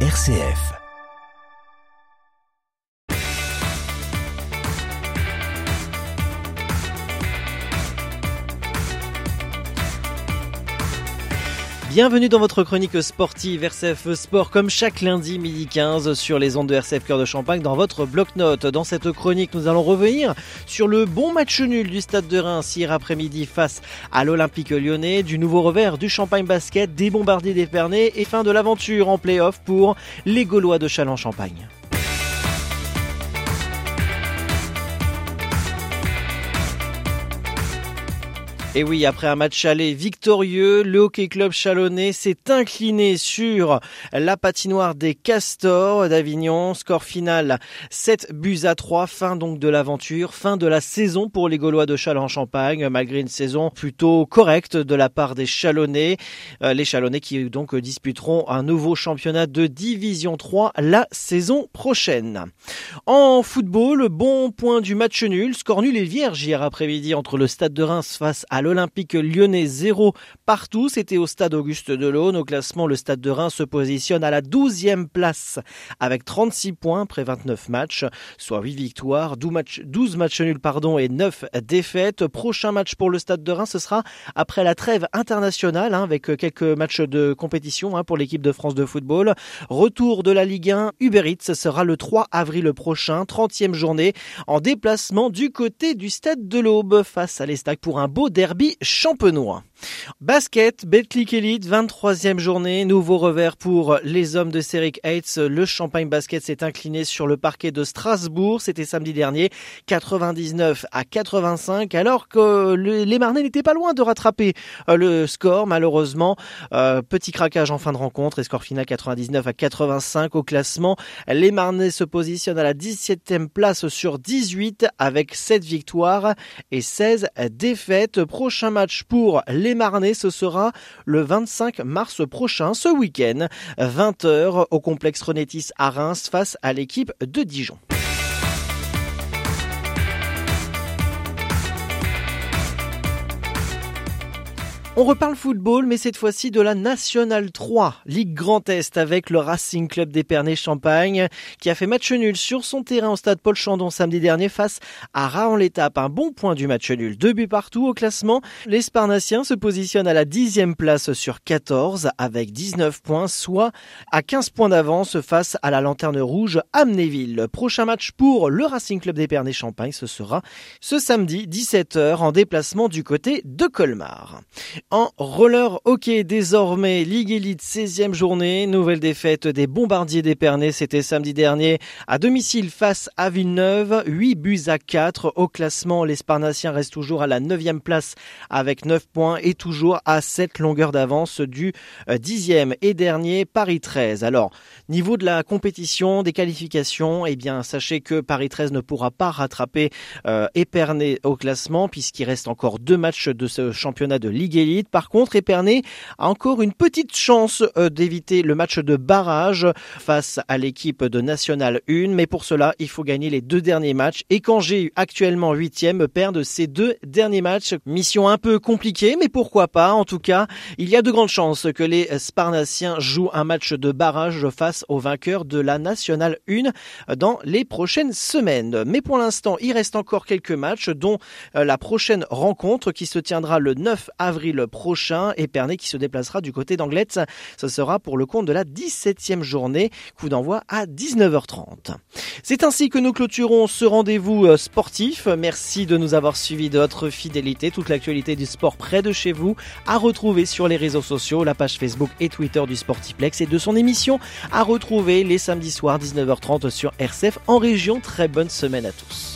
RCF. Bienvenue dans votre chronique sportive RCF Sport comme chaque lundi midi 15 sur les ondes de RCF Cœur de Champagne dans votre bloc-notes. Dans cette chronique, nous allons revenir sur le bon match nul du Stade de Reims hier après-midi face à l'Olympique lyonnais, du nouveau revers du Champagne Basket, des bombardiers d'Épernay et fin de l'aventure en play-off pour les Gaulois de Châlons-Champagne. Et oui, après un match aller victorieux, le Hockey Club Chalonnais s'est incliné sur la patinoire des Castors d'Avignon. Score final 7 buts à 3. Fin donc de l'aventure, fin de la saison pour les Gaulois de Châlons-Champagne, malgré une saison plutôt correcte de la part des Chalonnais. Euh, les Chalonnais qui donc disputeront un nouveau championnat de Division 3 la saison prochaine. En football, bon point du match nul. Score nul et vierge hier après-midi entre le Stade de Reims face à l'Olympique lyonnais 0 partout. C'était au stade Auguste Delaune. Au classement, le stade de Reims se positionne à la 12e place avec 36 points après 29 matchs, soit 8 victoires, 12 matchs, 12 matchs nuls et 9 défaites. Prochain match pour le stade de Reims, ce sera après la trêve internationale hein, avec quelques matchs de compétition hein, pour l'équipe de France de football. Retour de la Ligue 1, Uber Eats, sera le 3 avril prochain, 30e journée en déplacement du côté du stade de l'Aube face à l'Estac pour un beau derby champenois. Basket, Betclic Elite, 23e journée, nouveau revers pour les hommes de Céric Heights. Le Champagne Basket s'est incliné sur le parquet de Strasbourg, c'était samedi dernier, 99 à 85, alors que les Marnais n'étaient pas loin de rattraper euh, le score, malheureusement. Euh, petit craquage en fin de rencontre score final 99 à 85 au classement. Les Marnais se positionnent à la 17e place sur 18 avec 7 victoires et 16 défaites. Prochain match pour les Marnais, ce sera le 25 mars prochain, ce week-end, 20h au complexe Renétis à Reims face à l'équipe de Dijon. On reparle football, mais cette fois-ci de la Nationale 3, Ligue Grand Est, avec le Racing Club d'Épernay-Champagne, qui a fait match nul sur son terrain au stade Paul Chandon samedi dernier face à Raon l'étape. Un bon point du match nul. Deux buts partout au classement. Les Sparnassiens se positionnent à la dixième place sur 14 avec 19 points, soit à 15 points d'avance face à la Lanterne Rouge Amnéville. Prochain match pour le Racing Club d'Épernay-Champagne, ce sera ce samedi 17h en déplacement du côté de Colmar. En roller hockey. Désormais, Ligue Elite 16e journée, nouvelle défaite des bombardiers d'Épernay, c'était samedi dernier à domicile face à Villeneuve, 8 buts à 4 au classement, les Sparnassiens restent toujours à la 9e place avec 9 points et toujours à 7 longueurs d'avance du 10e euh, et dernier Paris 13. Alors, niveau de la compétition, des qualifications, eh bien sachez que Paris 13 ne pourra pas rattraper euh, Épernay au classement puisqu'il reste encore deux matchs de ce championnat de Ligue Elite par contre, Épernay a encore une petite chance euh, d'éviter le match de barrage face à l'équipe de National 1. Mais pour cela, il faut gagner les deux derniers matchs. Et eu actuellement huitième, perdre ces deux derniers matchs. Mission un peu compliquée, mais pourquoi pas. En tout cas, il y a de grandes chances que les Sparnassiens jouent un match de barrage face au vainqueur de la National 1 dans les prochaines semaines. Mais pour l'instant, il reste encore quelques matchs, dont euh, la prochaine rencontre qui se tiendra le 9 avril prochain. Épernay qui se déplacera du côté d'Anglette. Ce sera pour le compte de la 17e journée. Coup d'envoi à 19h30. C'est ainsi que nous clôturons ce rendez-vous euh, sportif. Merci de nous avoir suivis de votre fidélité. Toute l'actualité du sport près de chez vous à retrouver sur les réseaux sociaux, la page Facebook et Twitter du Sportiplex et de son émission à retrouver les samedis soirs 19h30 sur RCF en région. Très bonne semaine à tous.